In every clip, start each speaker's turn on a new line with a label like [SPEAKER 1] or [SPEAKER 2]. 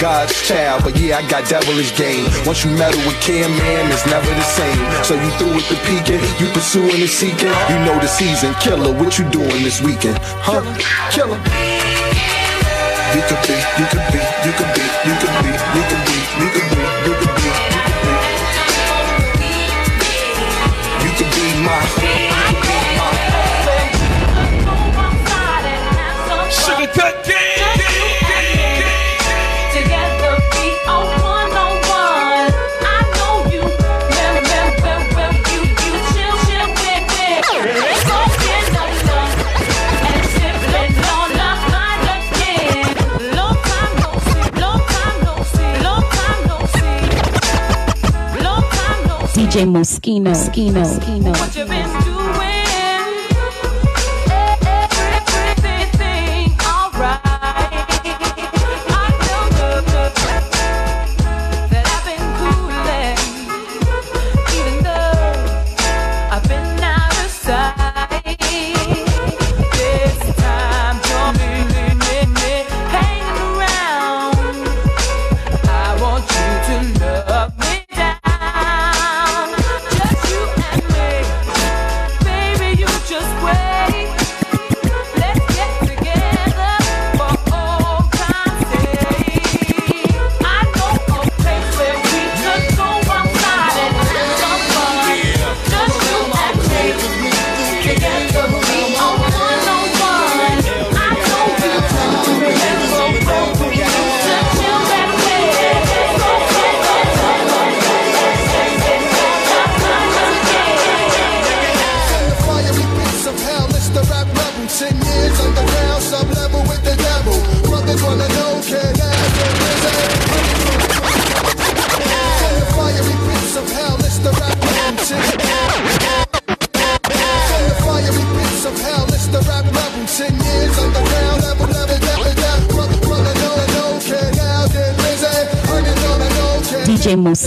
[SPEAKER 1] God's child, but yeah, I got devilish game. Once you meddle with care, man, it's never the same. So you through with the peeking, you pursuing and seeking. You know the season killer. What you doing this weekend? Huh? Killer. You could be, you could be, you could be, you could be, you could be, you could be, you could be. You could be my.
[SPEAKER 2] Sugar cut.
[SPEAKER 3] DJ Moschino. Moschino. Moschino.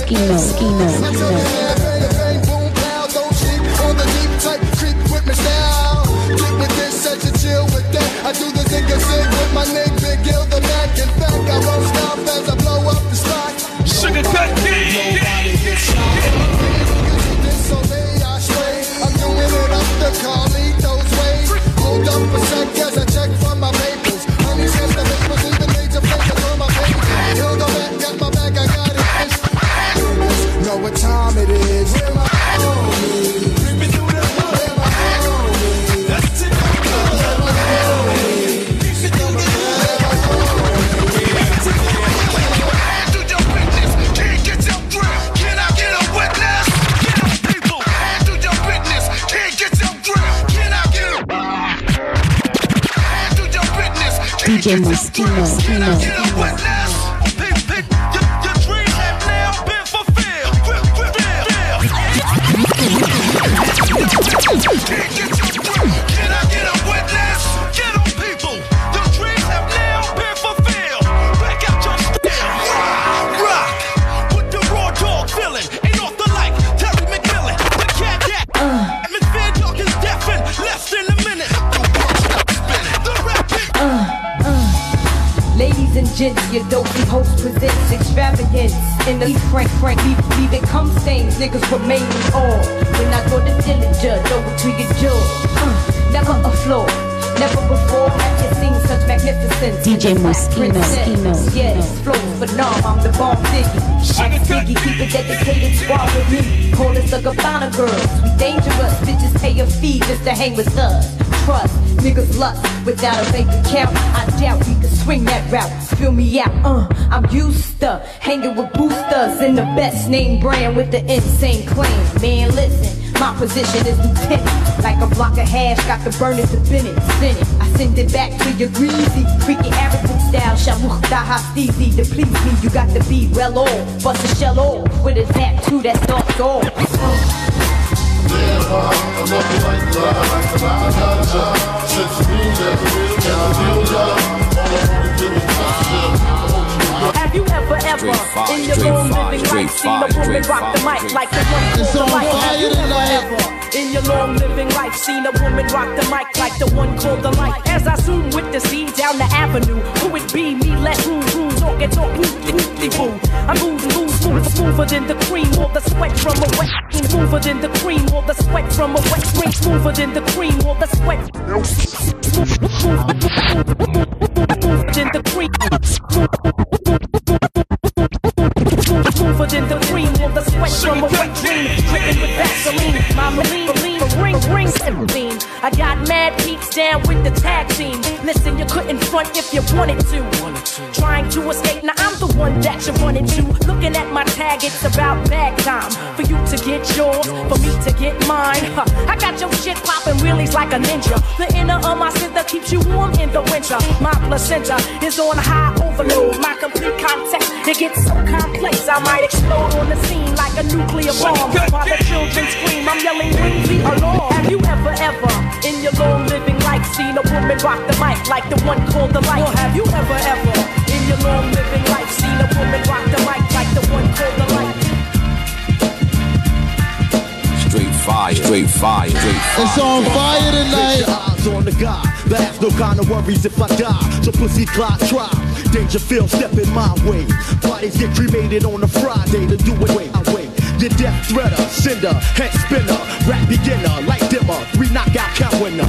[SPEAKER 4] Eskimo. Eskimo. Eskimo. Skinner,
[SPEAKER 3] Skinner,
[SPEAKER 4] Skinner.
[SPEAKER 3] Enos,
[SPEAKER 4] Enos,
[SPEAKER 3] Enos.
[SPEAKER 4] Yeah, flow phenomenal, I'm the bomb diggy. Ask Biggie, keep it dedicated squad all with me. Call us the Gabbana girls, we dangerous. Bitches pay a fee just to hang with us. Trust, niggas lust without a bank account. I doubt we could swing that route. Spill me out, uh, I'm used to hanging with boosters in the best name brand with the insane claim. Man, listen, my position is lieutenant. Like a block of hash, got to burn it to Bennett, spin it. Send it back to your greasy, freaky Arabic style. Shamuch Dahastizi to please me. You got to be well off. Bust a shell off with a tattoo too that's not gold.
[SPEAKER 5] Have you ever, ever in your room, living life seen a woman rock the mic like the one who's the mic? Have you ever, ever? In your long living life, seen a woman rock the mic like the one called the light. As I zoom with the scene down the avenue, who it be? Me, let who room, talk and talk, woo, boo. I'm moving, moving, move, smoother than the cream or the sweat from a wet cream. Smoother than the cream or the sweat from a wet cream. Smoother than the cream or the sweat. Smoother than the cream. Smoother than the cream or the sweat from a wet cream. Vaseline, my marine, ring, ring, seventeen. I got mad peeps down with the tag team. Listen, you couldn't front if you wanted to. Trying to escape, now I'm the one that you run into. Looking at my tag, it's about bag time. For you to get yours, for me to get mine. Huh, I got your shit popping wheelies like a ninja. The inner of my center keeps you warm in the winter. My placenta is on high overload. My complete context, it gets so complex. I might explode on the scene like a nuclear bomb. While the children scream, I'm yelling, ring the alarm. Have you ever, ever, in your long living life, seen a woman rock the mic like the one called the light? Or have you ever, ever, in your long living life, seen a woman rock the mic like the one called the light?
[SPEAKER 6] Straight fire, straight fire, straight fire.
[SPEAKER 7] It's on fire tonight.
[SPEAKER 8] Your eyes on the guy. But have no kind of worries if I die. So pussy clock try. Dangerfield stepping my way. Bodies get cremated on a Friday to do it way. I wait. Your death threader, sender, head spinner, rap beginner, light dimmer, three knockout count winner,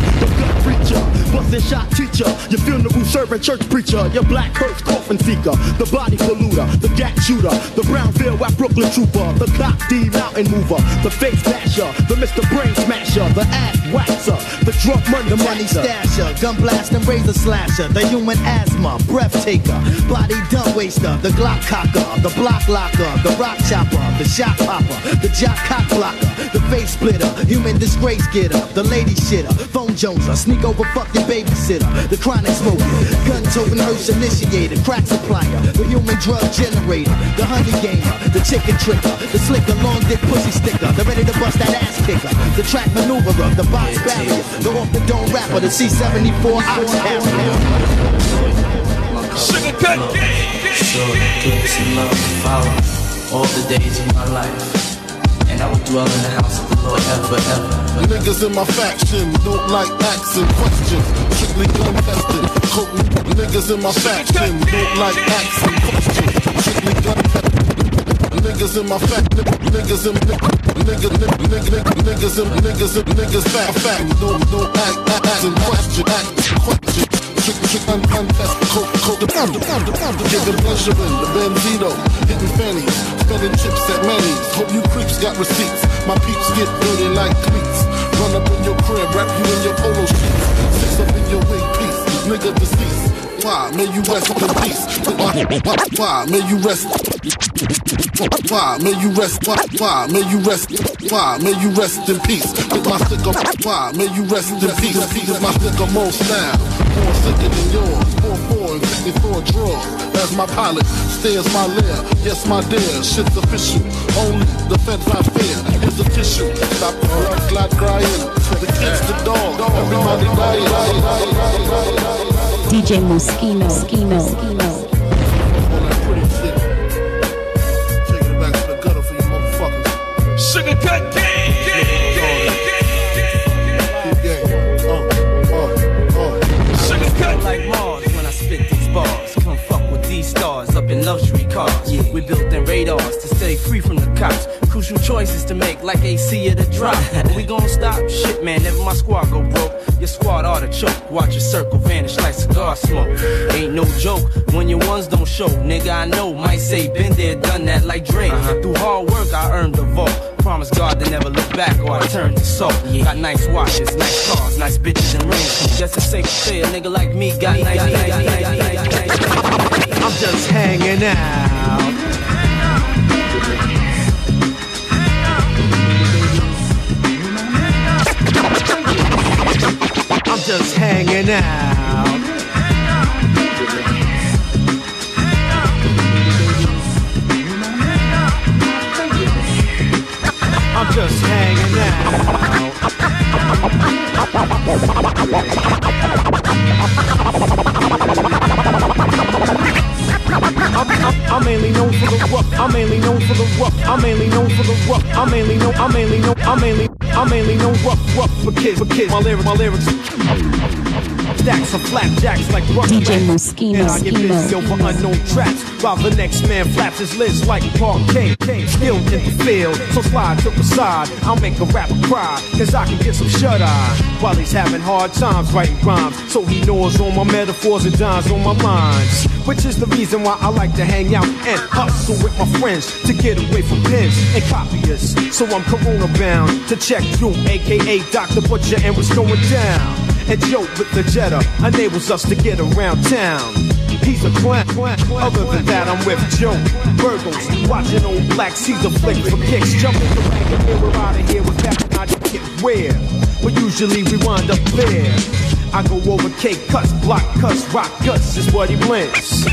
[SPEAKER 8] the gut preacher, busting shot teacher, your funeral servant church preacher, your black hearse coffin seeker, the body polluter, the gat shooter, the Brownsville at Brooklyn trooper, the cock D mountain mover, the face basher, the Mr. Brain smasher, the ass waxer, the drunk money,
[SPEAKER 7] The money stasher, gun blast and razor slasher, the human asthma, breath taker, body dumb waster, the Glock cocker, the block locker, the rock chopper, the shot popper, the jock cock blocker, the face splitter, human disgrace getter, the lady shitter, phone joneser, sneak over fuck your babysitter, the chronic smoker, gun toting hearse initiator, crack supplier, the human drug generator, the honey gamer, the chicken tricker, the slicker, long dick pussy sticker, the ready to bust that ass kicker, the track maneuverer, the box barrier, the off the dome rapper, the C74 ox carrier.
[SPEAKER 9] Sugar cut.
[SPEAKER 10] Sure, goodness and love will follow all the days of my life. I will dwell in the house of the Lord ever, ever.
[SPEAKER 11] Niggas in my faction don't like asking questions. Strictly gun tested. Coat- Niggas in my faction don't like asking questions. Strictly gun tested. Niggas in my fact, niggas in niggas, niggas, niggas, niggas niggas niggas fact, fact, don't don't act, act, asking question, act, question. Trick, trick, un, untest, coke, coke, pound, the pound, the Benzito, hitting fannies, spending chips at Manny's. Hope you creeps got receipts. My peeps get dirty like cleats. Run up in your crib, wrap you in your polo sheets. Six up in your wig piece, nigga deceased. May you rest in peace. Why? May you rest. Why? May you rest. Why? May you rest. Why? May you rest in peace. With my sticker. Why? May you rest in peace. With my sticker more style. More sicker than yours. Four four and fifty four draw. As my pilot stares my lair. Yes, my dear. Shit's official. Only the feds I fear. Here's a tissue. Stop the blood clot crying. The kids, the dog. Everybody dying.
[SPEAKER 2] DJ Moschino. Moschino. Moschino.
[SPEAKER 11] All that pretty shit. Taking it back to the gutter for you motherfuckers.
[SPEAKER 9] Sugar cut.
[SPEAKER 11] Keep gang.
[SPEAKER 9] Sugar cut.
[SPEAKER 10] Like Mars when I spit these bars. Come fuck with these stars up in luxury cars. We built in radars to stay free from the cops. Crucial choices to make, like AC at a drop. We gonna stop? Shit, man, never my squad go broke. Your squad ought to choke. Watch your circle vanish like cigar smoke. Ain't no joke when your ones don't show. Nigga, I know, might say, been there, done that like Dre. Through hard work, I earned the vault. Promise God to never look back or I turn to salt. Got nice watches, nice cars, nice bitches and rings. Just to safe to say a nigga like me got nice, nice, nice, nice, nice, nice.
[SPEAKER 8] I'm just hanging out. Just hanging out. I'm just hanging out. I'm, I'm, mainly known for the rough. I'm mainly known for the rough. I'm mainly known for the rough. I'm mainly known. I'm mainly known. I'm mainly. I'm mainly known rough, rough for kids, for kids. My lyrics, my lyrics. Stacks of flapjacks like rush
[SPEAKER 2] DJ. Moschino,
[SPEAKER 8] And I get busy over unknown traps while the next man flaps his lids like parquet. Still in the field, so slide to the side. I'll make a rapper cry, cause I can get some shut eye while he's having hard times writing rhymes. So he knows all my metaphors and dimes on my lines. Which is the reason why I like to hang out and hustle with my friends to get away from pens and copyists. So I'm corona bound to check through, aka Dr. Butcher, and what's going down. And Joe with the Jetta enables us to get around town. He's a clown. Other than that, I'm with Joe. Burgles, watching old black Caesar flick for kicks. Jumping the wagon we're out of here with that I just get where. But usually we wind up there. I go over cake cuts, block cuts, rock cuts is what he blends.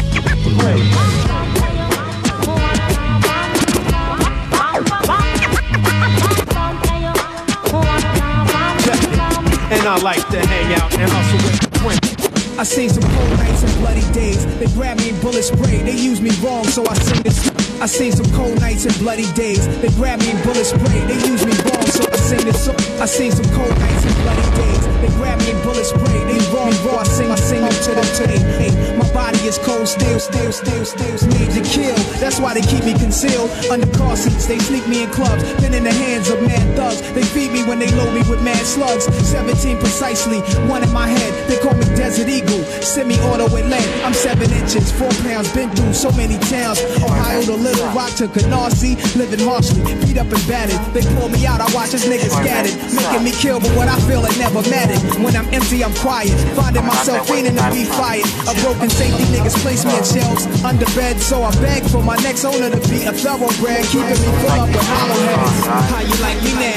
[SPEAKER 8] And I like to hang out and hustle with friends.
[SPEAKER 12] I seen some cold nights and bloody days. They grabbed me and bullet spray. They used me wrong, so I sing this. I seen some cold nights and bloody days. They grabbed me and bullet spray. They used me wrong, so I sing this. song. I seen some cold nights and bloody days. They grabbed me and bullet spray. They wrong, wrong. I sing, I sing up to them today. Hey, my body is cold, still, still, still, made to kill. That's why they keep me concealed under car seats. They sneak me in clubs, been in the hands of mad thugs. They feed me when they load me with mad slugs. 17 precisely, one in my head. They call me Desert Eagle, semi-auto with lead. I'm seven inches, four pounds, been through so many towns. Ohio to Little Rock to Canarsie, living harshly, beat up and battered. They pull me out, I watch this nigga scattered, making me kill, but what I feel it never mattered. When I'm empty, I'm quiet, finding myself fiending to be fired. A broken safety niggas place me in shelves under bed, so I beg for my next owner to be a thoroughbred, keeping me full up with hollow heads. How you like me now?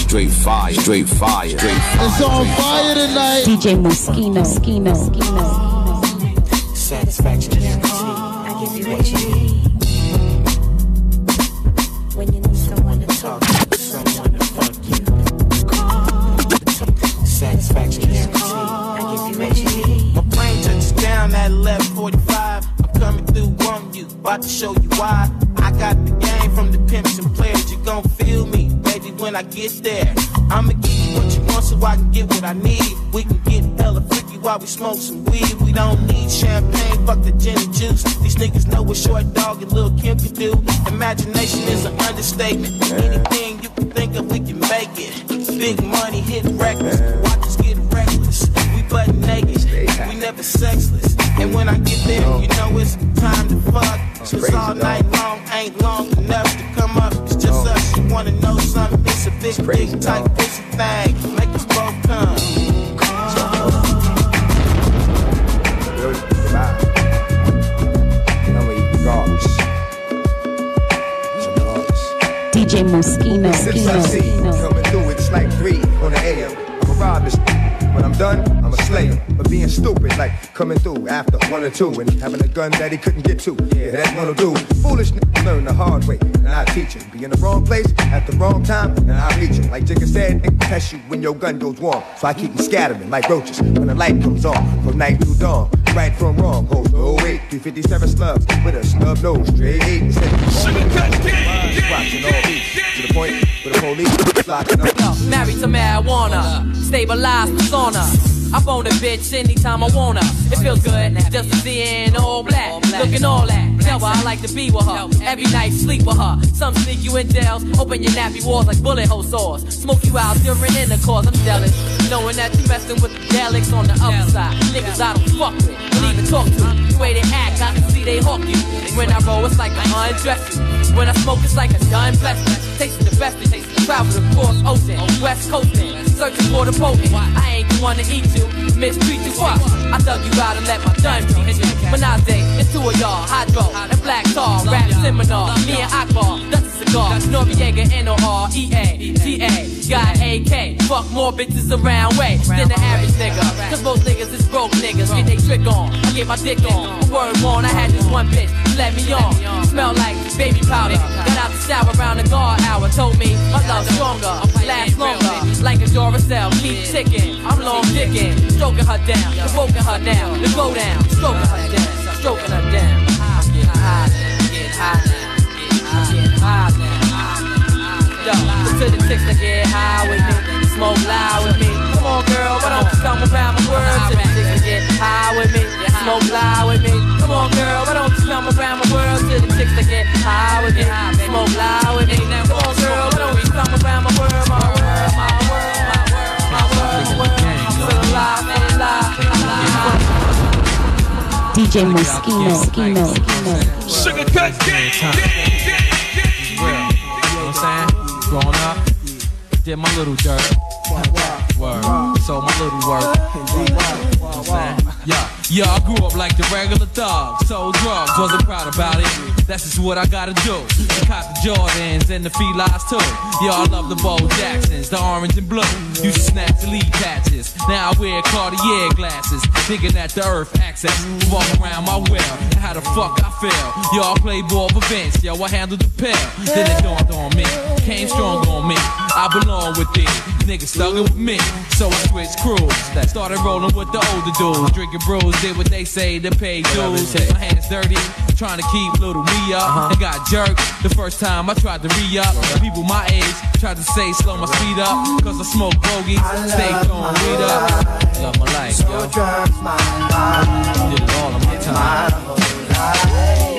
[SPEAKER 6] Straight fire, straight fire, straight fire.
[SPEAKER 13] It's on fire tonight.
[SPEAKER 2] DJ Moschino, Moschino, Moschino.
[SPEAKER 14] Satisfaction guarantee. I give you what you need. When you need someone to talk to, someone to fuck you. Satisfaction guarantee. I give you what you need.
[SPEAKER 15] My plane touches down at 11:45. I'm coming through on you, about to show you why. I got the game from the pimps and players. You gon' feel me, baby, when I get there. I'ma give you what you want so I can get what I need. We can get hella freaky while we smoke some weed. We don't need champagne, fuck the gin and juice. These niggas know what Short Dog and Lil Kim can do. Imagination is an understatement. Anything you can think of, we can make it. Big money, hit records, watch us get reckless. We butt naked, we never sexless. And when I get there, you know it's time to fuck. Cause all night long ain't long enough to come up. It's just us. You wanna know something? It's a big, big type pussy thing.
[SPEAKER 2] DJ Moschino,
[SPEAKER 16] Sip
[SPEAKER 2] Moschino,
[SPEAKER 16] some seed,
[SPEAKER 2] Moschino.
[SPEAKER 16] coming through, it's like three on the AM. I'ma rob this. When I'm done, I'm a slayer. But being stupid, like coming through after one or two and having a gun that he couldn't get to. Yeah, that's what'll do. Foolish niggas learn the hard way, and I teach him. Be in the wrong place at the wrong time, and I reach him. Like Jigga said, nigga test you when your gun goes warm. So I keep them scattering like roaches when the light comes on from night to dawn. Right from wrong, hold no wait. 357 slugs with a snub nose, straight eight. Instead of watching all these to the point where the police locking up.
[SPEAKER 17] Married to marijuana, stabilized persona. I phone a bitch anytime I wanna. It feels good just to see her in all black, looking all that. Tell her I like to be with her. Every night sleep with her. Some sneak you in jails, open your nappy walls like bullet hole saws. Smoke you out during intercourse. I'm jealous, knowing that you messing with the delics on the other side. Niggas I don't fuck with, don't even talk to. The way they act, I can see they hawk you. When I roll, it's like I undress you. When I smoke, it's like a done blessing. Tasting the best, it travel across ocean, west coasting, searching for the potent. I ain't the one to eat you, mistreat you. Fuck, I dug you out and let my gun beat you. Menage, it's two of y'all, hydro and black tar, rap seminar. Me and Akbar, that's. Noriega, N-O-R, E-A, T-A, got AK. Fuck more bitches around way than the average nigga. Cause most niggas is broke niggas, get they trick on. I get my dick on, word on. I had this one bitch, let me on. Smell like baby powder. Got out the shower around the guard hour. Told me my love stronger, last longer. Like a Duracell, keep ticking. I'm long dicking, stroking her down, provoking her now. The go down, stroking her down, stroking her down. I'm high getting high high now. Yo, to the chicks that get high with me, smoke loud with me. girl, why don't you come around my world to chicks to get high with me, smoke lie with me. Come on, girl, why don't you come around my world to the chicks to get high with me, smoke lie with me. Come on, girl, why don't you come around my world, my world, my world, my world, my world, world. I'm still alive, man, alive, alive.
[SPEAKER 3] DJ Moschino. Moschino. Moschino.
[SPEAKER 18] Sugar cut gang.
[SPEAKER 19] You know what I'm saying? Growing up, did my little dirt. Word. So my little work. Yeah, yeah, I grew up like the regular thug. Sold drugs, wasn't proud about it. That's just what I gotta do. I caught the Jordans and the felines too. Yeah, I love the Bo Jacksons, the orange and blue. Used to snatch the lead patches. Now I wear Cartier glasses, thinking that the earth access. Walk around my well, how the fuck I feel. I play ball for Vince, yo, I handled the pill. Then it dawned on me, came strong on me. I belong with it. niggas thugging with me. So I switched crews, started rolling with the older dudes. Drinking brews, did what they say to pay dues. My hands dirty, trying to keep little me up. And got jerked the first time I tried to re up. People my age tried to say slow my speed up. Cause I smoke bogeys, stay throwing weed up. Love my life, yo. Did it all in my time. Sacrifice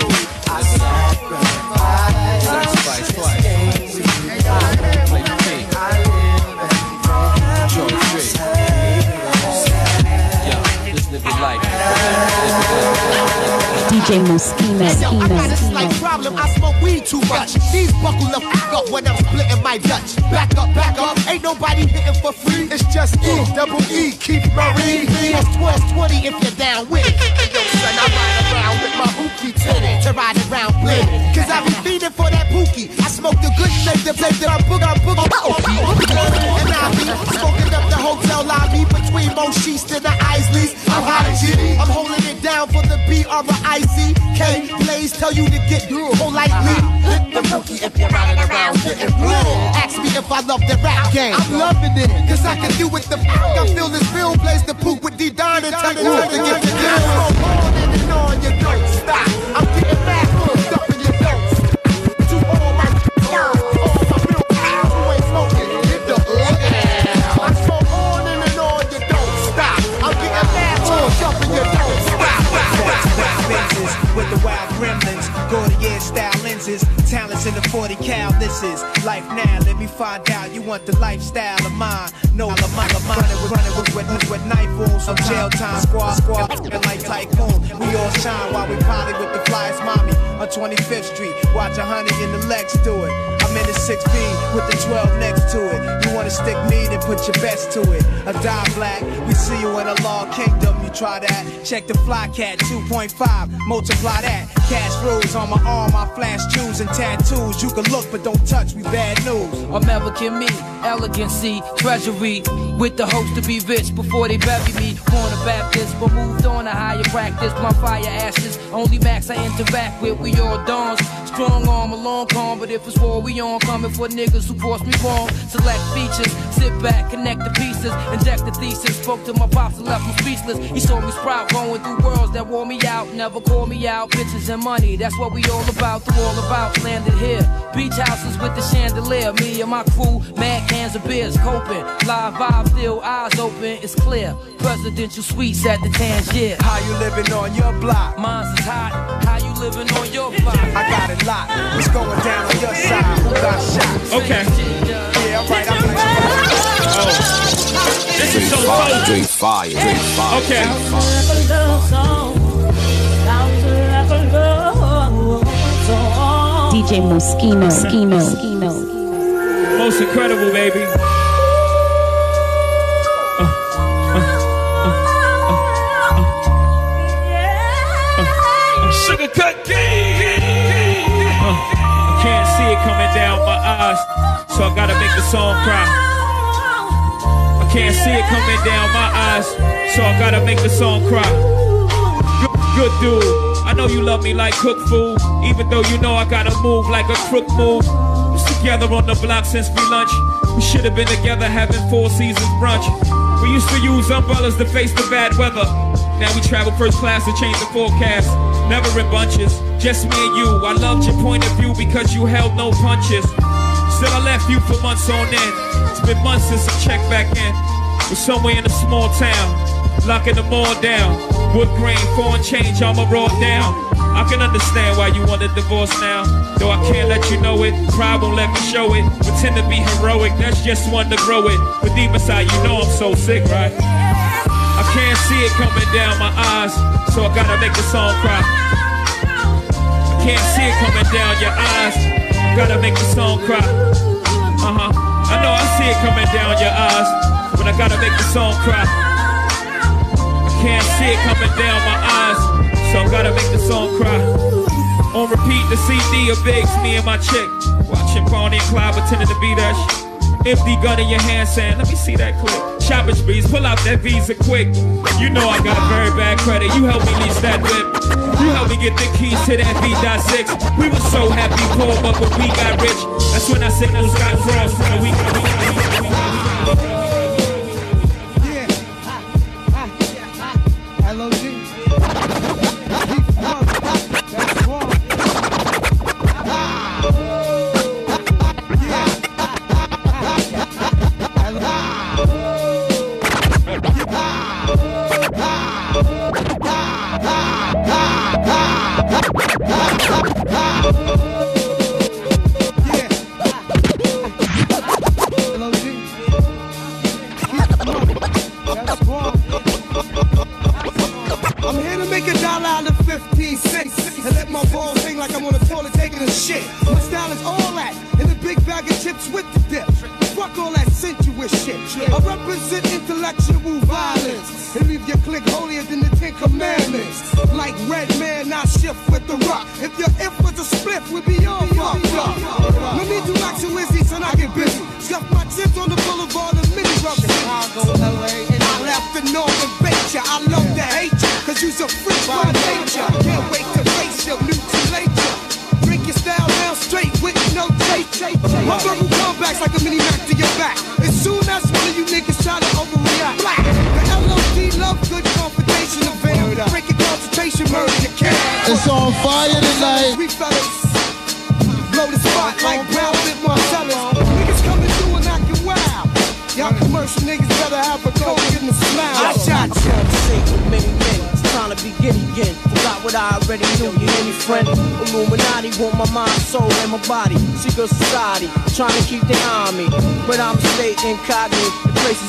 [SPEAKER 3] DJ Moschino.
[SPEAKER 20] Yo, I got a slight problem. I smoke weed too much. These buckle the fuck up when I'm splitting my Dutch. Back up, back up. Ain't nobody hitting for free. It's just E, double E, keep Marie. It's 1220 if you're down with it. Yo, son, I ride around with my hookie tinted to ride around blit. Cause I be feeding for that pookie. I smoke the good shit, the play the book, I'm book, And I be smoking up the hotel lobby between Mosheest and the Isleys. I'm hot G. I'm holding it down for the B R I C K. Blaze tell you to get politely. Hit the rookie if you're riding around getting blue. Ask me if I love the rap game. I'm loving it, cause I can do it the fuck. I feel this real blaze the poop with D Don and the time to get the deal. On and and on, you don't stop. I'm getting
[SPEAKER 12] with the wild gremlins, Gordier style lenses, talents in the 40 cal. This is life now. Let me find out you want the lifestyle of mine. No, I'm I'm mine. Running with, running with, with, with knife wounds from jail time. Squad, squad, and like tycoon. We all shine while we party with the flyest mommy on 25th Street. Watch a honey in the legs do it. In the 6B with the 12 next to it. You wanna stick me, then put your best to it. A die black, we see you in a law kingdom. You try that, check the fly cat 2.5, multiply that. Cash rules on my arm, I flash jewels and tattoos. You can look, but don't touch me, bad news.
[SPEAKER 17] American me, elegancy, treasury. With the hopes to be rich before they bury me. Born a Baptist, but moved on to higher practice. My fire ashes, only max I interact with. We all dawns. Strong arm, a long con, but if it's war, we on. Coming for niggas who force me wrong. Select features, sit back, connect the pieces, inject the thesis. Spoke to my pops and left him speechless. He saw me sprout, going through worlds that wore me out. Never call me out. Bitches and money, that's what we all about. Through all about, landed here. Beach houses with the chandelier. Me and my crew, mad cans of beers, coping. Live vibe, still eyes open, it's clear. Presidential suites at the Tangier.
[SPEAKER 12] How you living on your block?
[SPEAKER 17] Mine's is hot. How you living on your block?
[SPEAKER 12] I got it locked. What's going down on your side? Who got shot?
[SPEAKER 21] Okay.
[SPEAKER 12] Yeah, alright, I'm gonna
[SPEAKER 21] This is so cold.
[SPEAKER 13] Straight fire, straight fire.
[SPEAKER 21] Okay.
[SPEAKER 3] DJ Moschino. Moschino. Moschino.
[SPEAKER 21] Most incredible, baby.
[SPEAKER 18] Sugar cut gang.
[SPEAKER 21] I uh, can't see it coming down my eyes, so I gotta make the song cry. I can't see it coming down my eyes, so I gotta make the song cry. Good, good dude. I know you love me like cook food, even though you know I gotta move like a crook move. Was together on the block since we lunch. We should have been together having four seasons brunch. We used to use umbrellas to face the bad weather. Now we travel first class to change the forecast. Never in bunches, just me and you. I loved your point of view because you held no punches. Still, I left you for months on end. It's been months since I checked back in. We're somewhere in a small town, locking them all down. Wood grain, foreign change, I'ma roll down. I can understand why you want a divorce now. Though I can't let you know it. Pride won't let me show it. Pretend to be heroic, that's just one to grow it. But deep inside, you know I'm so sick, right? Can't see it coming down my eyes, so I gotta make the song cry. I can't see it coming down your eyes, gotta make the song cry. Uh huh. I know I see it coming down your eyes, but I gotta make the song cry. I can't see it coming down my eyes, so I gotta make the song cry. On repeat, the CD of Biggs, me and my chick. Watching Bonnie and Clyde pretending to be that shit. Empty gun in your hand saying, let me see that clip. Shopping sprees, pull out that visa quick. You know I got very bad credit. You helped me lease that whip. You helped me get the keys to that V.6. We were so happy, poor, but when we got rich, that's when I signals got crossed. And we, we,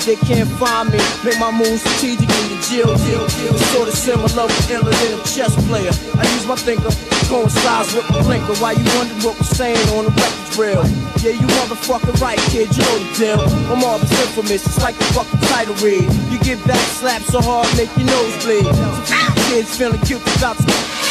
[SPEAKER 19] they can't find me. Make my moves strategically to jail, jail. Sort of similar with iller than a chess player. I use my thinker, coincides with my blinker. Why you wonder what we're saying on the records real? Yeah, you motherfucking right, kid. You know the deal. I'm always infamous. It's like the fucking title read. You get back slapped so hard, make your nose bleed. Some kids feeling cute about to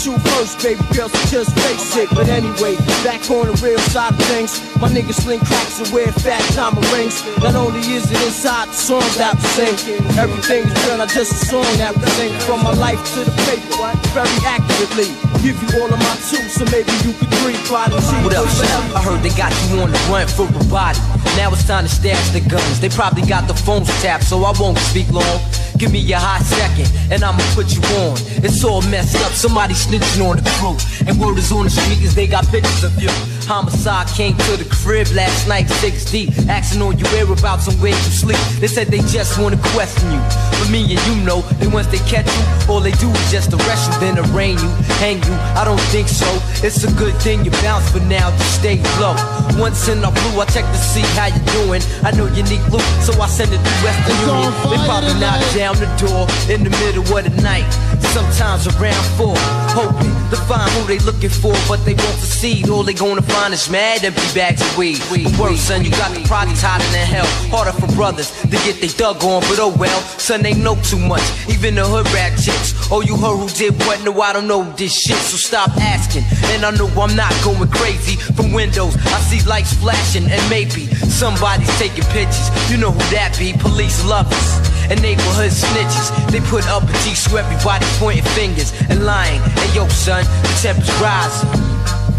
[SPEAKER 19] But first, baby girl, so just face it. But anyway, back on the real side of things, my niggas sling cracks and wear fat diamond rings. Not only is it inside the songs that we sing, everything is real, not just a song that we sing. From my life to the paper, very accurately. Give you all of my tools, so maybe you could breathe by the
[SPEAKER 22] What up, Chef? I heard they got you on the run for a body. Now it's time to stash the guns. They probably got the phones tapped, so I won't speak long. Give me a hot second, and I'ma put you on. It's all messed up, somebody snitching on the crew. And word is on the street is they got pictures of you. Homicide came to the crib last night, 6D. Asking on your whereabouts and where you sleep. They said they just wanna question you. But me and you know that once they catch you, all they do is just arrest you, then arraign you, hang you. I don't think so. It's a good thing you bounce for now, just stay low. Once in the blue, I check to see how you doing. I know you need loot, so I send it to Western Union. They probably knock down the door in the middle of the night. Sometimes around four, hoping to find who they looking for, but they won't succeed. All they gonna find is mad empty bags of weed. Worse, son, you got the projects hotter than hell. Harder for brothers to get they dug on, but oh well, son, they know too much. Even the hood rat chicks. Oh, you heard who did what? No, I don't know this shit, so stop asking. And I know I'm not going crazy. From windows, I see lights flashing, and maybe somebody's taking pictures. You know who that be? Police lovers and neighborhood snitches. They put up a G so everybody pointing fingers and lying. Hey yo, son, the temperature's rising.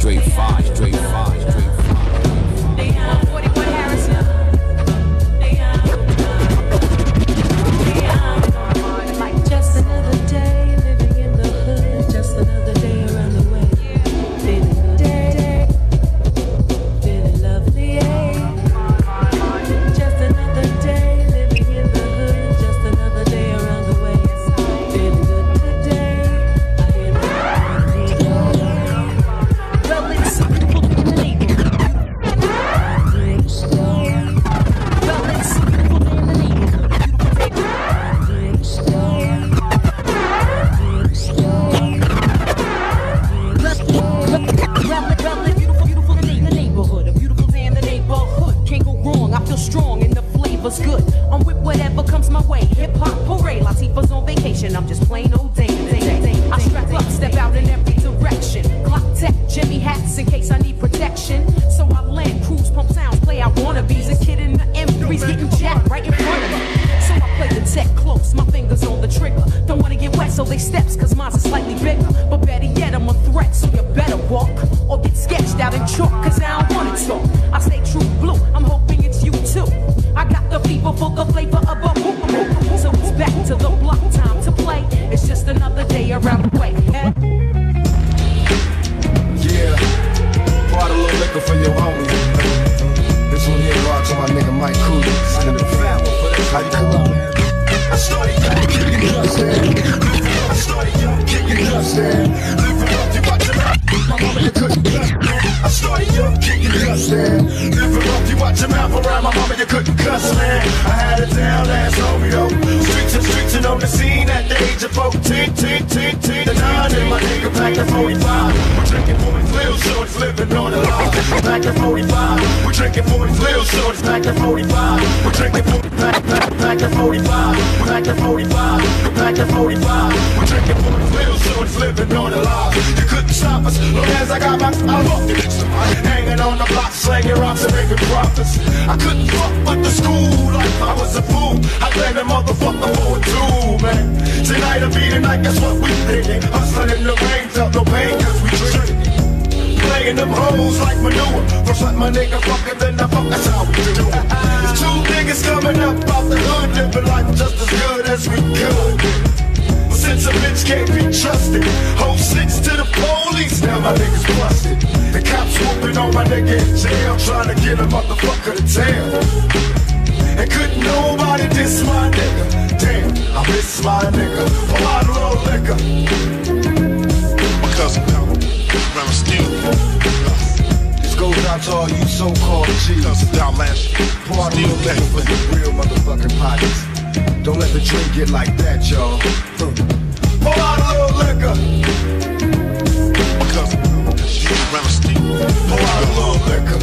[SPEAKER 3] straight fire, straight fire,
[SPEAKER 5] Tech close, my fingers on the trigger. Don't wanna get wet, so they steps, cause mine's are slightly bigger. But better yet, I'm a threat, so you better walk. Or get sketched out in chalk, cause I don't wanna talk.
[SPEAKER 1] Couldn't cuss, man. I had a down ass homie though. Streets and streets and on the scene at the age of 14, teen, teen, teen, the nine, and my nigga packed a 45. We're drinking 40 flu shorts, living on the line. Packed a 45. We're drinking 40 flu shorts, packed a 45. We're drinking 40, pack, pack, a 45. We're packed a 45. We're packed a 45. We're drinking 40 flu shorts, living on the line. You couldn't stop us, long as I got my, I walked it. Hanging on the block, slanging rocks and making profits. I couldn't fuck with the school like I was a fool. I blame the motherfucker for it too, man. Tonight will be the night, that's what we thinking. Hustling in the rain, felt no pain, cause we drinking. Playing them hoes like manure. First let my nigga fuck and then I fuck, that's how we do it. Two niggas coming up out the hood, living life just as good as we could. Since a bitch can't be trusted, whole six to the police, now my niggas busted. The cops whooping on my nigga in jail, trying to get a motherfucker to tell. And couldn't nobody diss my nigga. Damn, I miss my nigga. A lot of liquor.
[SPEAKER 11] Cousin Pebble, Run Steel.
[SPEAKER 1] This goes out to all you so-called G's.
[SPEAKER 11] Cousin Dalash,
[SPEAKER 1] Pour out a little liquor for the real motherfucking pockets. Don't let the drink get like that, y'all. Pour out a little liquor.
[SPEAKER 11] My cousin Run Steel.
[SPEAKER 1] Pour out a little liquor.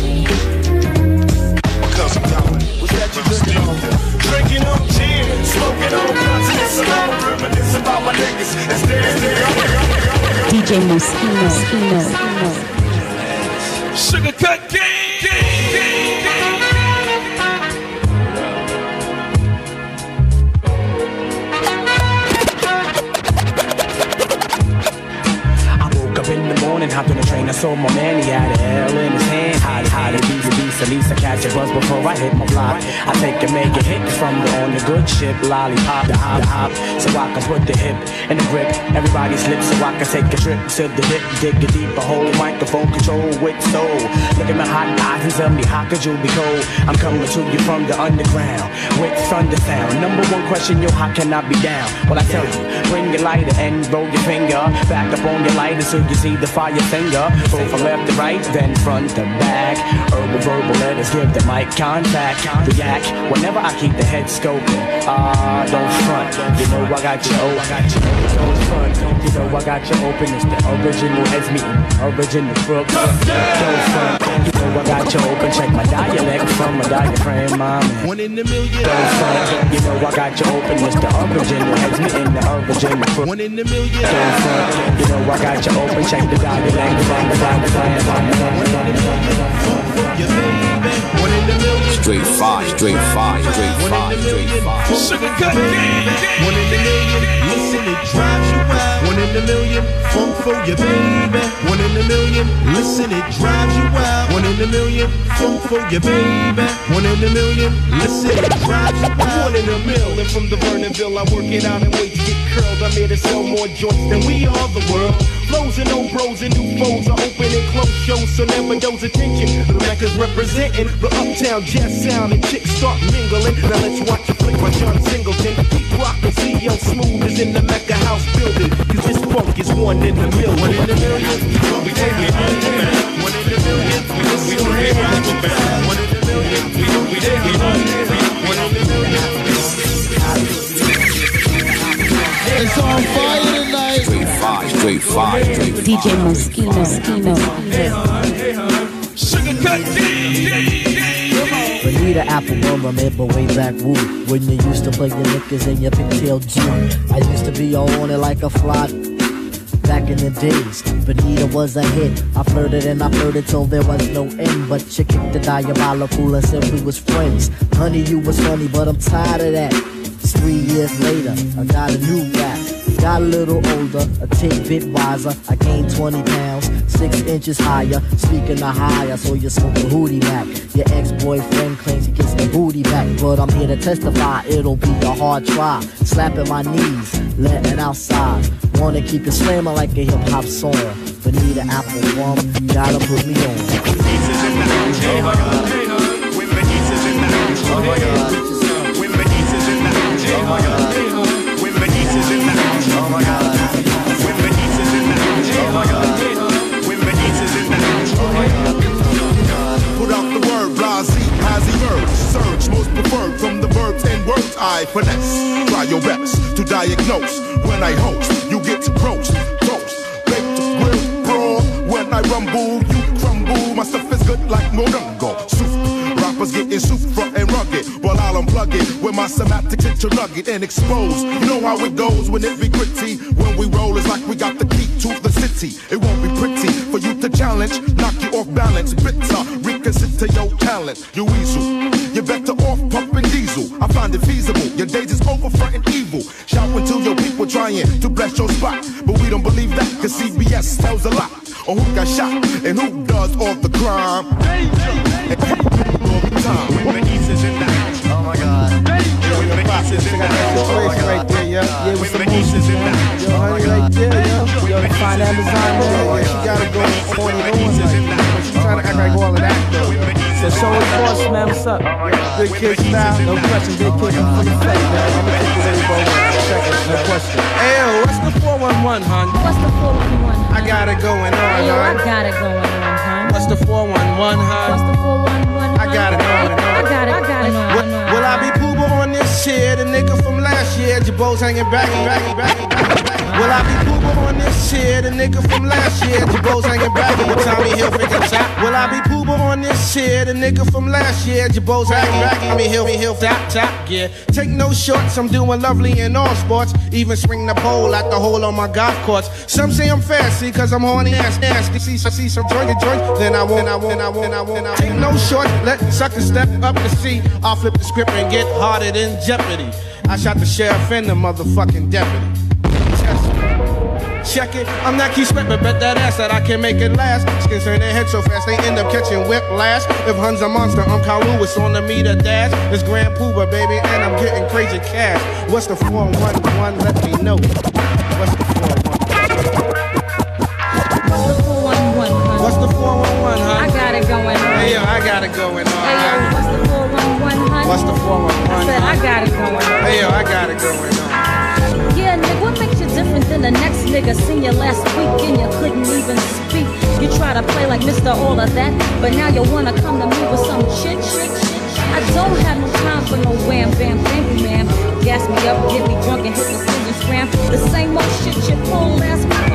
[SPEAKER 11] My cousin Dalash,
[SPEAKER 1] What's that you drinking
[SPEAKER 11] Steel.
[SPEAKER 1] on? Drinking on gin, smoking on
[SPEAKER 2] DJ Moschino. Moschino. Moschino.
[SPEAKER 23] Sugar cut gang, gang, gang,
[SPEAKER 24] morning, hopped on the train, I saw my man, he had a L in his hand. How to, how to be the beast, at least I catch a buzz before I hit my block. I take and make a hit from the on the good ship, lollipop, the hop, the hop, so I can put the hip in the grip. Everybody slips so I can take a trip to the hip, dig a deeper hole, microphone control with soul. Look at my hot eyes and tell me how could you be cold? I'm coming to you from the underground with thunder sound. Number one question, yo, how can I be down? Well, I tell you, bring your lighter and roll your finger back up on your lighter so you see the fire finger. Go from left to right, then front to back. Herbal verbal letters give the mic contact. React whenever I keep the head scoping. Ah, don't front. You know I got you open. I got you open. Don't front. You know I got you open. It's the original heads meeting. Original crook. Don't front. You know I got you open. Check my dialect from my diaphragm, man.
[SPEAKER 11] One in a million.
[SPEAKER 24] Don't front. You know I got you open. It's the original heads meeting. The original crook.
[SPEAKER 11] One in a million.
[SPEAKER 24] Don't front. You know I got you open. Check the dialect from the diaphragm, my man.
[SPEAKER 11] Your baby. One in
[SPEAKER 6] Straight fire, straight fire, straight fire, straight fire.
[SPEAKER 25] Sugar cut
[SPEAKER 8] One in a million, listen, it drives you wild. One in a million, funk for your baby. One in a million, listen, it drives you wild. One in a million, funk for your baby. One in a million, listen, it drives you wild.
[SPEAKER 26] One in a million from the Vernonville. I work it out and wait to get curled. I'm here to sell more joints than we are the world. Flows and old bros and new foes are open and close shows, so never those attention. The Mecca's representing the uptown jazz sound and chicks start mingling. Now let's watch a flick by John Singleton. Keep rockin', CL Smooth is in the Mecca house building. Cause this funk is one in a million. One in a million. We take it One in a million. We don't hate One in a million. We take it One in a million.
[SPEAKER 13] It's on fire tonight.
[SPEAKER 6] Straight fire, straight fire, straight fire.
[SPEAKER 2] DJ Moschino. Moschino.
[SPEAKER 25] Sugar cut
[SPEAKER 27] Bonita Apple remember way back woo When you used to play your knickers and your pigtail Jew I used to be all on it like a fly Back in the days, Bonita was a hit. I flirted and I flirted till there was no end. But you kicked the diabolical and said we was friends. Honey, you was funny, but I'm tired of that. It's three years later, I got a new rap. Got a little older, a tick bit wiser. I gained 20 pounds, six inches higher. Speaking of higher, so you smoke a hootie back. Your ex-boyfriend claims he gets the booty back, but I'm here to testify it'll be a hard try. Slapping my knees, letting outside. Wanna keep it slamming like a hip hop song. Bonita Apple Rum, gotta put me on.
[SPEAKER 1] Put I finesse. Try your best to diagnose. When I host, you get to roast, toast, baked, grill, brawl. When I rumble, you crumble. My stuff is good like Morongo. Soup. Rappers getting super and rugged, while I'll unplug it with my semantics into nugget and expose. You know how it goes when it be gritty. When we roll, it's like we got the key to the city. It won't be pretty for you to challenge, knock you off balance. Bitter, reconsider your talent. You weasel, you're better off pumping diesel. I find it feasible. Your days is over fronting evil. Shout until your people trying to bless your spot. But we don't believe that, cause CBS tells a lot on who got shot and who does all the crime. And all the time.
[SPEAKER 28] Oh my god.
[SPEAKER 29] right there, yeah. Yeah, with some moves, man. Yo, honey, right there, yo. Yo, the fine Amazon, man. Yeah, she gotta go on and on. Like, she's trying to act like all of that, though. Show us boss, man. What's up? Big kid style. No question, big kid. Man. I'm gonna take away, bro. No question. Hey, yo, what's the 411, hon?
[SPEAKER 4] What's the 411?
[SPEAKER 29] I got it going on,
[SPEAKER 4] Hey, yo, I got it going on, huh?
[SPEAKER 29] What's the 411, hon?
[SPEAKER 4] What's the 411?
[SPEAKER 29] I got it going on.
[SPEAKER 4] I got it, I got it on.
[SPEAKER 29] Will, will I be Puba on this year? The nigga from last year, Jabos hanging back, back, back, back. Will I be Puba on this year? The nigga from last year, Jabos hanging back with Tommy Hilfiger top. Will I be Puba on this year? The nigga from last year, Jabos hanging back, Tommy Hilfiger Hill top, top, yeah. Take no shorts, I'm doing lovely in all sports. Even swing the pole at the hole on my golf course. Some say I'm fancy, cause I'm horny ass nasty. See, see, see some joint, joint, then I won't, I won't, I won't, I won't, I won't. Take no shorts, let suckers step up to see. I'll flip the script and get harder than Jeopardy. I shot the sheriff and the motherfucking deputy. Check it, I'm not keep sweat, but bet that ass that I can make it last. Skins turn their head so fast, they end up catching whiplash. If Hun's a monster, I'm Kyle it's on the meter dash. It's Grand Puba, baby, and I'm getting crazy cash. What's the 411? Let me know. What's the 411? What's the 411, huh?
[SPEAKER 4] I got it going on.
[SPEAKER 29] Hey, yo, I got it going on.
[SPEAKER 4] Hey, yo, what's the 411, honey?
[SPEAKER 29] What's the 411?
[SPEAKER 4] I said, I got it going on.
[SPEAKER 29] Hey, yo, I got it going on.
[SPEAKER 4] Different than the next nigga? Seen you last week and you couldn't even speak. You try to play like Mr. All of that, but now you wanna come to me with some shit, shit. I don't have no time for no wham bam, thank you, ma'am. Gas me up, get me drunk, and hit the food and scram. The same old shit you pulled last week.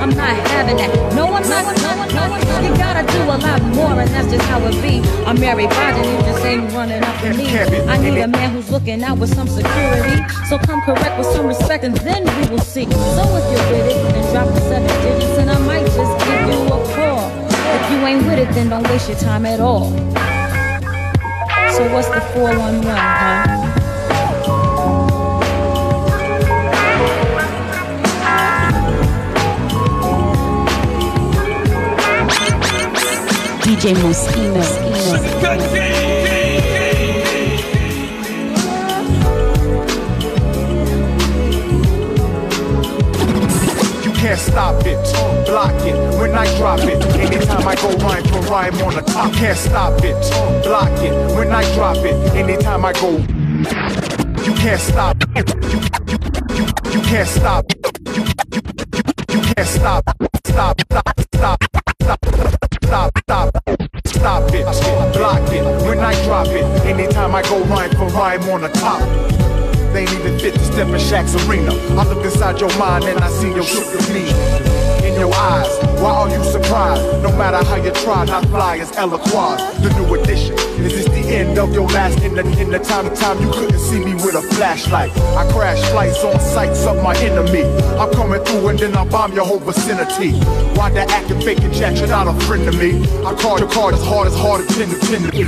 [SPEAKER 4] I'm not having that. No, I'm not. No, I'm not. You gotta do a lot more, and that's just how it be. I'm Mary Biden, you just ain't running up to me. I need a man who's looking out with some security. So come correct with some respect, and then we will see. So if you're with it, then drop the seven digits, and I might just give you a call. If you ain't with it, then don't waste your time at all.
[SPEAKER 3] So what's the 411, huh? DJ Moschino.
[SPEAKER 30] You can't stop it, block it when I drop it. Anytime I go rhyme for rhyme on the top, can't stop it, block it when I drop it. Anytime I go, you can't stop. You you you you can't stop. You you you you can't. Stop shook me in your eyes. Why are you surprised? No matter how you try, not fly as Eloquaz, the new in the time time you couldn't see me with a flashlight? I crash flights on sights of my enemy. I'm coming through and then I bomb your whole vicinity. Why the acting fake and jack? You're not a friend to me. I call your card as hard as hard as ten to ten to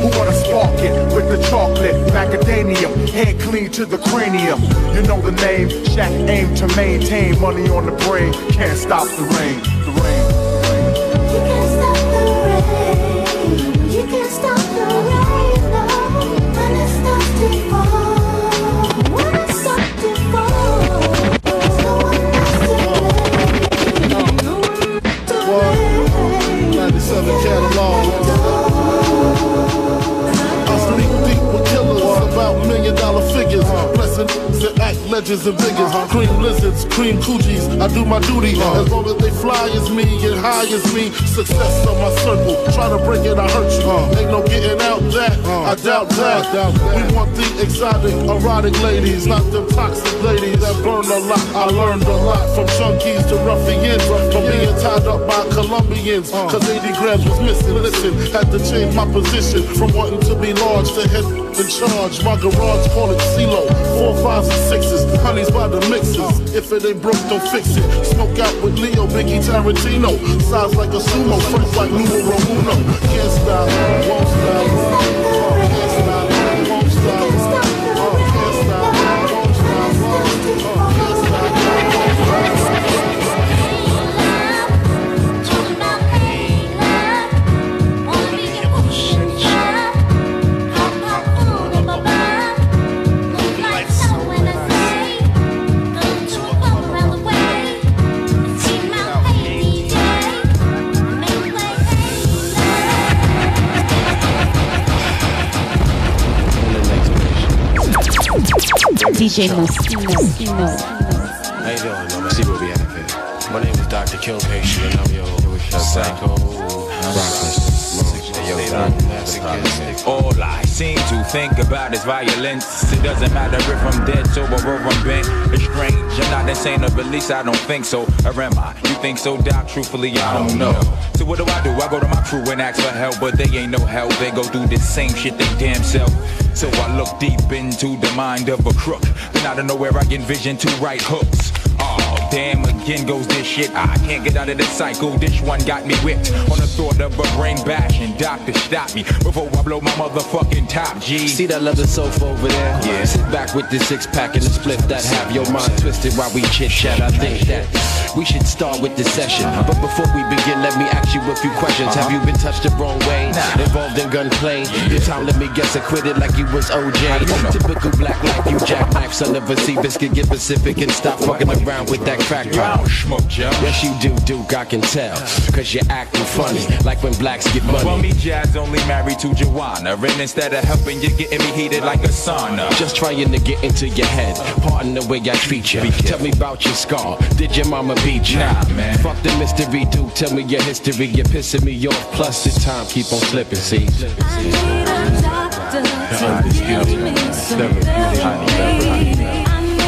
[SPEAKER 30] Who wanna spark it with the chocolate macadamia? Head clean to the cranium. You know the name. Shaq aim to maintain money on the brain. Can't stop the rain.
[SPEAKER 11] That legends and figures. Cream lizards, cream coochies. I do my duty as long as they fly as me and high as me. Success on my circle. Try to break it, I hurt you. Ain't no getting out that. I doubt that. doubt We want the exotic, erotic ladies, not them toxic ladies that burn a lot. I learned a lot from junkies to ruffians, from being tied up by Colombians. Cause 80 grams was missing. Listen, had to change my position from wanting to be large to in charge. My garage call it CeeLo. Four fives and sixes, honeys by the mixes. If it ain't broke, don't fix it. Smoke out with Leo, Biggie, Tarantino. Size like a sumo, fresh like numero uno. Can't stop, won't stop,
[SPEAKER 3] DJ Moschino.
[SPEAKER 31] How you doing, man? Let's see where we at here. My name is Dr. Kill Patient, and I'm your psycho
[SPEAKER 6] All I seem to think about is violence. It doesn't matter if I'm dead, sober, or I'm bent. It's strange. I'm not insane, or at least I don't think so. Or am I? Think so, Doc? Truthfully, I don't know. So what do I do? I go to my crew and ask for help, but they ain't no help. They go through the same shit they damn self. So I look deep into the mind of a crook. Then out of nowhere I envision two right hooks. Damn, again goes this shit. I can't get out of this cycle. This one got me whipped on the thought of a brain bash. And doctor, stop me before I blow my motherfucking top, G.
[SPEAKER 31] See that leather sofa over there? Yeah. Sit back with the six pack and the split that have your mind twisted while we chit chat. I think that we should start with the session. But before we begin, let me ask you a few questions. Have uh-huh. you been touched the wrong way? Involved in gunplay? This time, let me guess, acquitted like you was OJ. Typical black like you, Jack Knife, son of a sea biscuit. Get Pacific and stop fucking around with that crack pipe. Yes, you do, Duke, I can tell. Cause you're acting funny, like when blacks get money.
[SPEAKER 6] Well, me, Jazz, only married to Joanna. And instead of helping you, getting me heated like a sauna.
[SPEAKER 31] Just trying to get into your head. Pardon the way I treat you. Tell me about your scar. Did your mama beat you?
[SPEAKER 6] Nah, man.
[SPEAKER 31] Fuck the mystery, dude. Tell me your history. You're pissing me off. Plus, this time keep on slipping, see?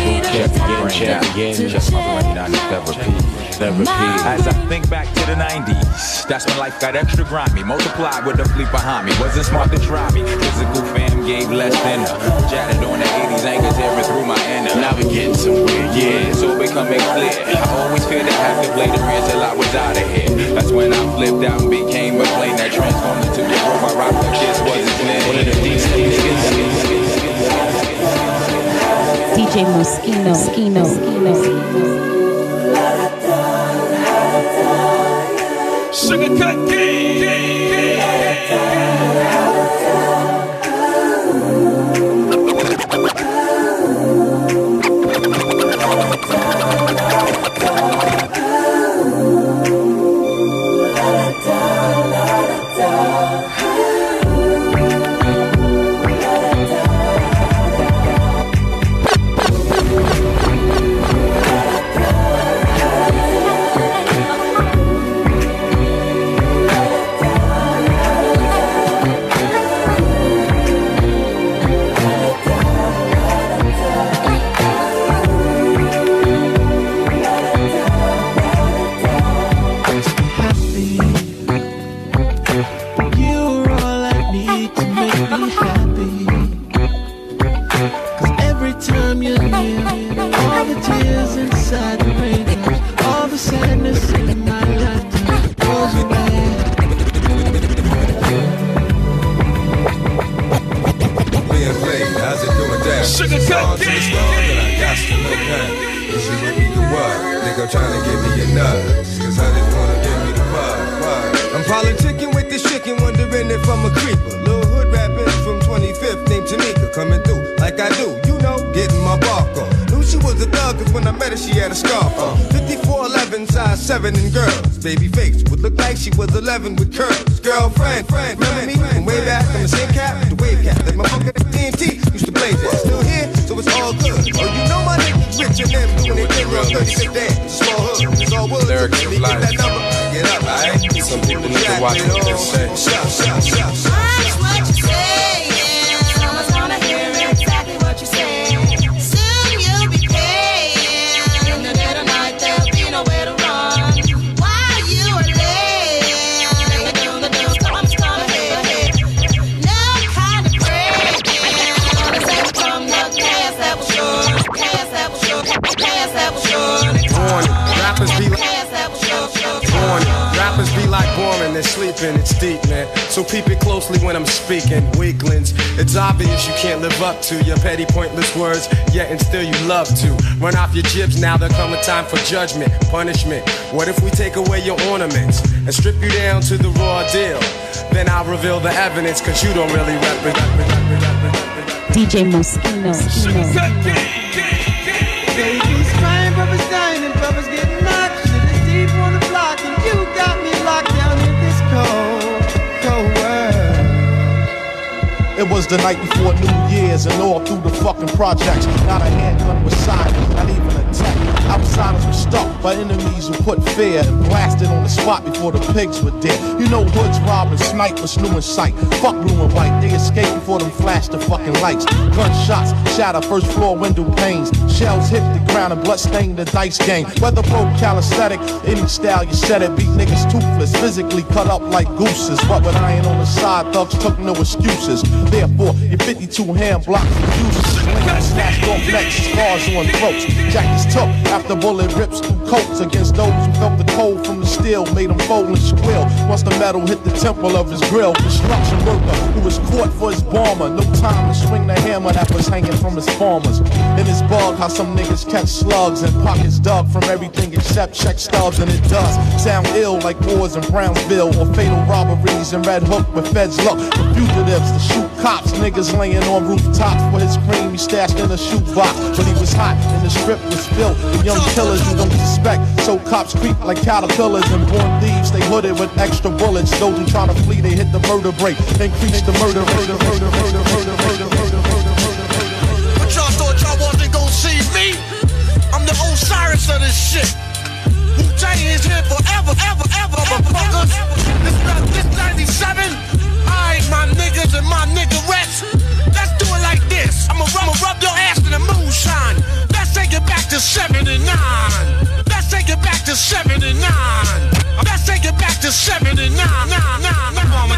[SPEAKER 6] Check again, check again, check my brain on therapy, therapy. As I think back to the 90s, that's when life got extra grimy. Multiplied with the fleet behind me. Wasn't smart to try me. Physical fam gave less than a Jatted on the 80s, anchors tearing through my inner.
[SPEAKER 31] Now we getting somewhere,
[SPEAKER 6] Yeah, it's all becoming clear. I always feared to have to play the rear till I was out of here. That's when I flipped out and became a plane that transformed into the robot rock the kids wasn't name. One of the DCs.
[SPEAKER 2] DJ Moschino. Moschino. Moschino.
[SPEAKER 18] Sugar cut
[SPEAKER 16] You're
[SPEAKER 32] Baby face would look like she was 11 with curls. Girlfriend, friend, remember me from way back from the same cap, the wave cap. That motherfucker at TNT used to blaze that. Still here, so it's all good. Oh, you know my niggas rich and them doing their thing real 36 days. Small hood, it's all wood.
[SPEAKER 6] Lyrics
[SPEAKER 32] Let me
[SPEAKER 6] of
[SPEAKER 32] get
[SPEAKER 6] life.
[SPEAKER 32] that number. Get up, alright?
[SPEAKER 6] Some people need to watch what they say.
[SPEAKER 32] Shout, shout, shout, shout.
[SPEAKER 10] Speaking. Weaklings, it's obvious you can't live up to your petty, pointless words, yet and still you love to. Run off your jibs, now there come a time for judgment, punishment. What if we take away your ornaments and strip you down to the raw deal? Then I'll reveal the evidence, cause you don't really represent.
[SPEAKER 2] DJ Moschino. Moschino.
[SPEAKER 16] Baby's crying, brothers dying, and brothers getting
[SPEAKER 30] It was the night before New Year's and all through the fucking projects. Not a handgun was silent, Outsiders were stuck by enemies who put fear and blasted on the spot before the pigs were dead. You know hoods robbing, snipers new in sight. Fuck blue and white, they escaped before them flashed the fucking lights. Gunshots shatter first floor window panes. Shells hit the ground and blood stained the dice game. Weather broke calisthenic, any style you said it. Beat niggas toothless, physically cut up like gooses. What with iron on the side, thugs took no excuses. Therefore, your 52 hand blocks and. Snatched off necks, scars on throats. Jackets took after bullet rips through coats against those who felt the cold from the steel. Made them fold and squeal. Once the metal hit the temple of his grill, construction worker who was caught for his bomber. No time to swing the hammer that was hanging from his farmers. In his bug, how some niggas catch slugs and pockets dug from everything except check stubs, and it does sound ill like wars in Brownsville or fatal robberies in Red Hook with feds look for fugitives to shoot cops. Niggas laying on rooftops for his cream he stashed in a shoebox. But he was hot and the strip was filled with young killers you don't suspect. So cops creep like caterpillars and born thieves. They hooded with extra bullets. Those who try to flee, they hit the murder break. Increase the murder rate.
[SPEAKER 18] But y'all thought y'all wasn't gonna see me? I'm the Osiris of this shit. 79. Let's take it back to 79. Let's take it back to 79.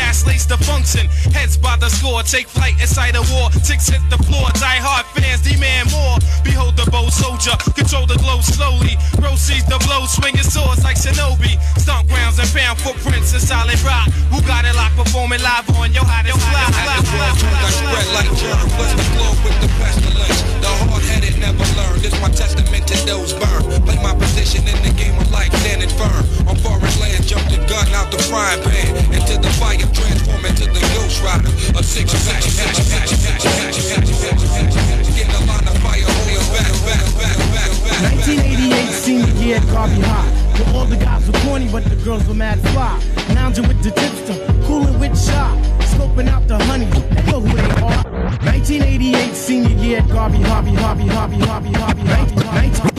[SPEAKER 29] gas, lace the function. Heads by the score, take flight inside a war. Ticks hit the floor, die hard fans demand more. Behold the bold soldier, control the glow slowly. Proceeds the blow, swinging swords like Shinobi. Stomp grounds and pound footprints in solid rock. Who got it locked, performing live on your hottest fly.
[SPEAKER 16] I spread like bless the floor with the pestilence. The hard-headed never learn. This my testament to those burn. Play my position in the game of life, standing firm. On foreign land, jump the gun out the frying pan. Into the fire, transform into the ghost rider. A six pack, pack, pack, pack, pack, pack, Get in the line of fire, hold back, back, back, back, back.
[SPEAKER 33] 1988 senior year at Garvey High. Where all the guys were corny, but the girls were mad fly. Lounging with the tipster, cooling with shot. Scoping out the honey, know who they are. 1988 senior year Garvey, Harvey, Harvey, Harvey, Harvey, Harvey, Harvey,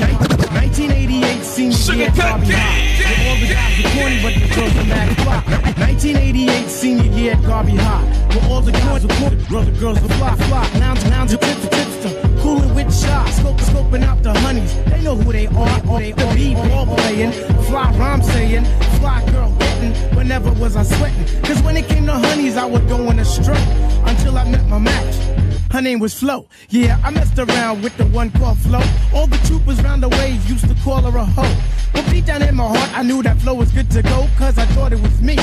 [SPEAKER 33] 1988 senior year at Garvey High. Where all the guys were corny, but the girls were mad fly. 1988 senior year at Garvey High. Where all the guys were corny, but the girls were fly, fly. Lounging, lounging, tipster, tipster, cooling with shots. Scope, scoping out the honeys, they know who they are. Or they the beat ball playing, fly rhyme saying, fly girl getting. Whenever was I sweating? Cause when it came to honeys, I was going astray until I met my match. Her name was Flo. Yeah, I messed around with the one called Flo. All the troopers round the way used to call her a hoe. But deep down in my heart, I knew that Flo was good to go, cause I thought it was me,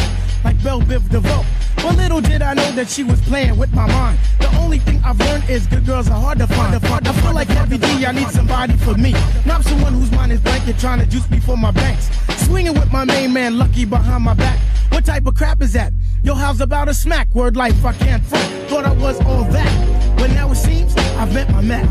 [SPEAKER 33] like Bell Biv DeVoe. But little did I know that she was playing with my mind. The only thing I've learned is good girls are hard to find. I feel like every day I need somebody for me. Not someone whose mind is blank and trying to juice me for my banks. Swinging with my main man, Lucky, behind my back. What type of crap is that? Yo, how's about a smack? Word life, I can't front. Thought I was all that. But now it seems I've met my match.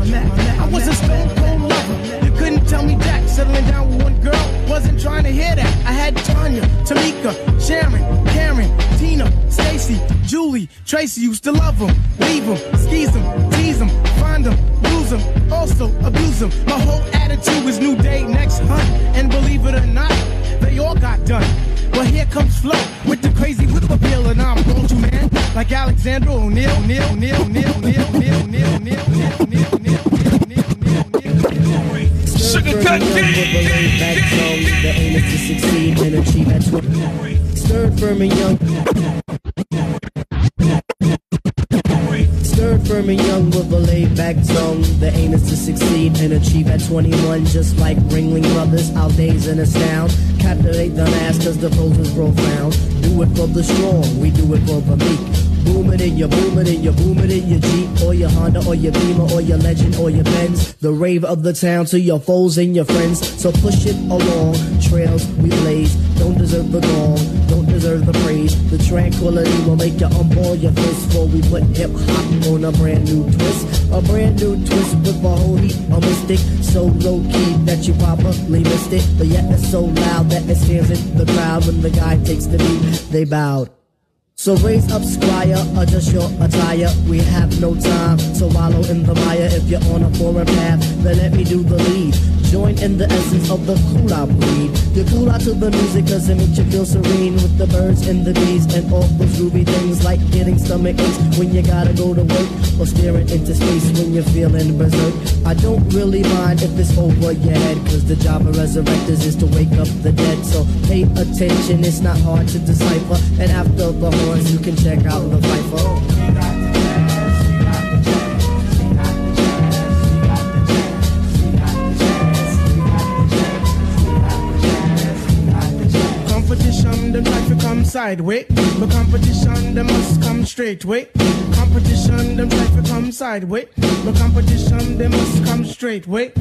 [SPEAKER 33] I was a stone cold lover. You couldn't tell me that. Settling down with one girl, wasn't trying to hear that. I had Tanya, Tamika, Sharon, Karen, Tina, Stacy, Julie, Tracy used to love them, leave them, skeeze them, tease them, find them, lose them, also abuse them. My whole attitude was new day, next hunt. And believe it or not, they all got done. Well, here comes Flo with the crazy whip appeal, and I'm going to man like Alexander O'Neal, O'Neal, O'Neal, O'Neal, O'Neal, O'Neal, O'Neal, O'Neal, O'Neal, O'Neal.
[SPEAKER 34] Sugar cut
[SPEAKER 27] The aim is to succeed and achieve at 20. Stirred firm and young. Young with a laid back tone. The aim is to succeed and achieve at 21. Just like Ringling Brothers, our days in astound. Captivate the mass cause the pose is profound. Do it for the strong, we do it for the meek. Boom it in your boom it in your boom it in your Jeep or your Honda or your Beamer or your Legend or your Benz. The rave of the town to your foes and your friends. So push it along. Trails we blaze. Don't deserve the gong. Don't deserve the praise. The tranquility will make you unball your fist before we put hip hop on a brand new twist. A brand new twist with a whole heap of mystic. So low key that you probably missed it. But yet it's so loud that it stands in the crowd when the guy takes the beat. They bowed. So raise up, squire, adjust your attire. We have no time, to wallow in the mire. If you're on a foreign path, then let me do the lead. Join in the essence of the cool out breed. You cool out to the music cause it makes you feel serene with the birds and the bees and all those groovy things like getting stomach aches when you gotta go to work or staring into space when you're feeling berserk. I don't really mind if it's over your head cause the job of resurrectors is to wake up the dead. So pay attention, it's not hard to decipher. And after the horns, you can check out the Viper.
[SPEAKER 33] Competition, them try to come sideways. But competition, them must come straight way. Competition, them try to come sideways. But competition, they must come straight way.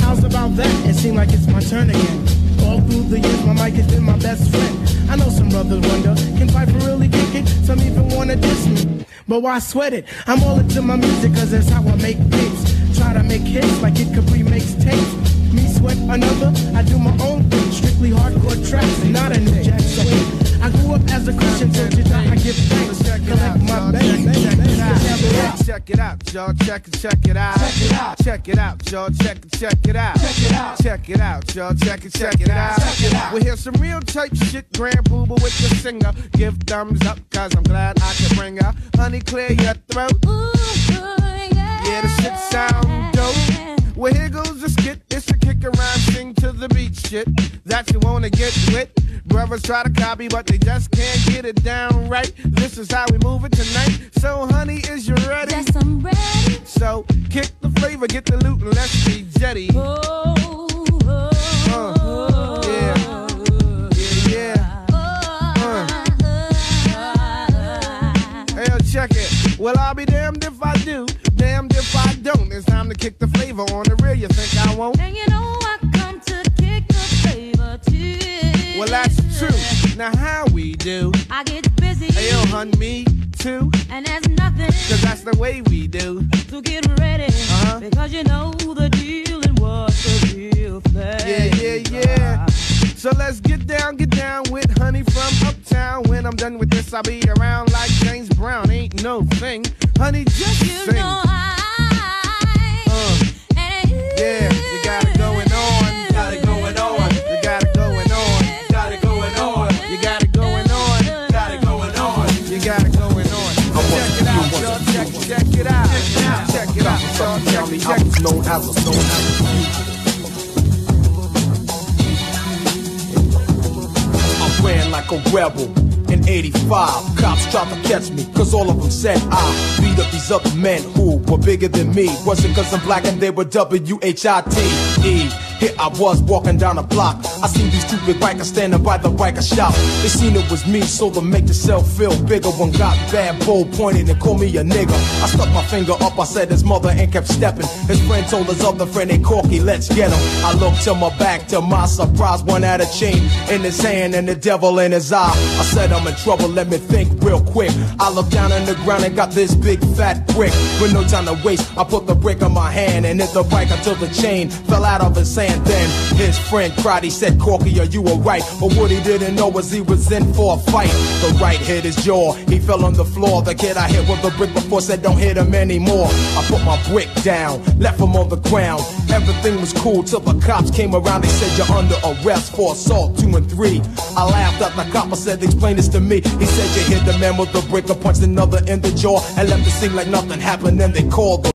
[SPEAKER 33] How's about that? It seems like it's my turn again. All through the years, my mic has been my best friend. I know some brothers wonder, can Piper really kick it? Some even wanna diss me. But why sweat it? I'm all into my music, cause that's how I make beats. Try to make hits like it Capri makes tapes. Me sweat another, I do my own thing. Strictly hardcore tracks, not a new jack. So I grew up as a Christian, so you I give thanks. Collect my bank.
[SPEAKER 29] Check it out, y'all. Check it, check it out. Check it out. Check it out, y'all. Check it, check it out. Check it out. Check it out, y'all. Check it, check it out. Check it out. We hear some real type shit, Grand Puba with the singer. Give thumbs up, cause I'm glad I can bring her. Honey, clear your throat. Yeah, the shit sound dope. Well, here goes the skit. It's a kick around, sing to the beat shit. That you wanna get with. Brothers try to copy, but they just can't get it down right. This is how we move it tonight. So, honey, is you ready? Yes, I'm ready. So, kick the flavor, get the loot, and let's be jetty. Uh, yeah. Yeah, yeah. Uh. Hey, yo, check it. Well, I'll be damned if I do, damned if I don't. It's time to kick the flavor on the real. You think I won't?
[SPEAKER 3] And you know I come to kick the flavor too.
[SPEAKER 29] Well, that's true. Now, how we do?
[SPEAKER 3] I get busy.
[SPEAKER 29] Hey, yo, hun, me too.
[SPEAKER 3] And there's nothing
[SPEAKER 29] Cause that's the way we do.
[SPEAKER 3] to get ready.
[SPEAKER 29] Uh-huh.
[SPEAKER 3] Because you know the deal and what's the real thing.
[SPEAKER 29] Yeah, yeah, yeah. So let's get down, get down with honey from uptown. When I'm done with this, I'll be around like James Brown. Ain't no thing. Honey, just
[SPEAKER 3] You
[SPEAKER 29] sing.
[SPEAKER 3] know
[SPEAKER 29] Uh, yeah, you got it going on. Got it going on. You got it going on. Got it going on. You got it going on. Got it going on. You got it going on. Check it out, y'all. Check, check it out. Check it out, y'all. Check it, check it.
[SPEAKER 12] known as a known as I ran like a rebel in 85. Cops tried to catch me, cause all of them said I beat up these other men who were bigger than me. Was it cause I'm black and they were W-H-I-T-E? Here I was walking down a block. I seen these big bikers standing by the biker shop. They seen it was me, so to make themselves feel bigger. One got bad, bold, pointed and called me a nigga. I stuck my finger up, I said his mother and kept stepping. His friend told his other friend, hey Corky, let's get him. I looked to my back, to my surprise, one had a chain in his hand and the devil in his eye. I said I'm in trouble, let me think real quick. I looked down on the ground and got this big fat brick. With no time to waste, I put the brick on my hand and hit the bike until the chain fell out of his hand. Then his friend cried, he said, Corky, are you alright? But what he didn't know was he was in for a fight. The right hit his jaw, he fell on the floor. The kid I hit with the brick before said, don't hit him anymore. I put my brick down, left him on the ground. Everything was cool till the cops came around. They said, you're under arrest for assault two and three. I laughed at the cop, I said, explain this to me. He said, you hit the man with the brick, I punched another in the jaw and left the scene like nothing happened. Then they called the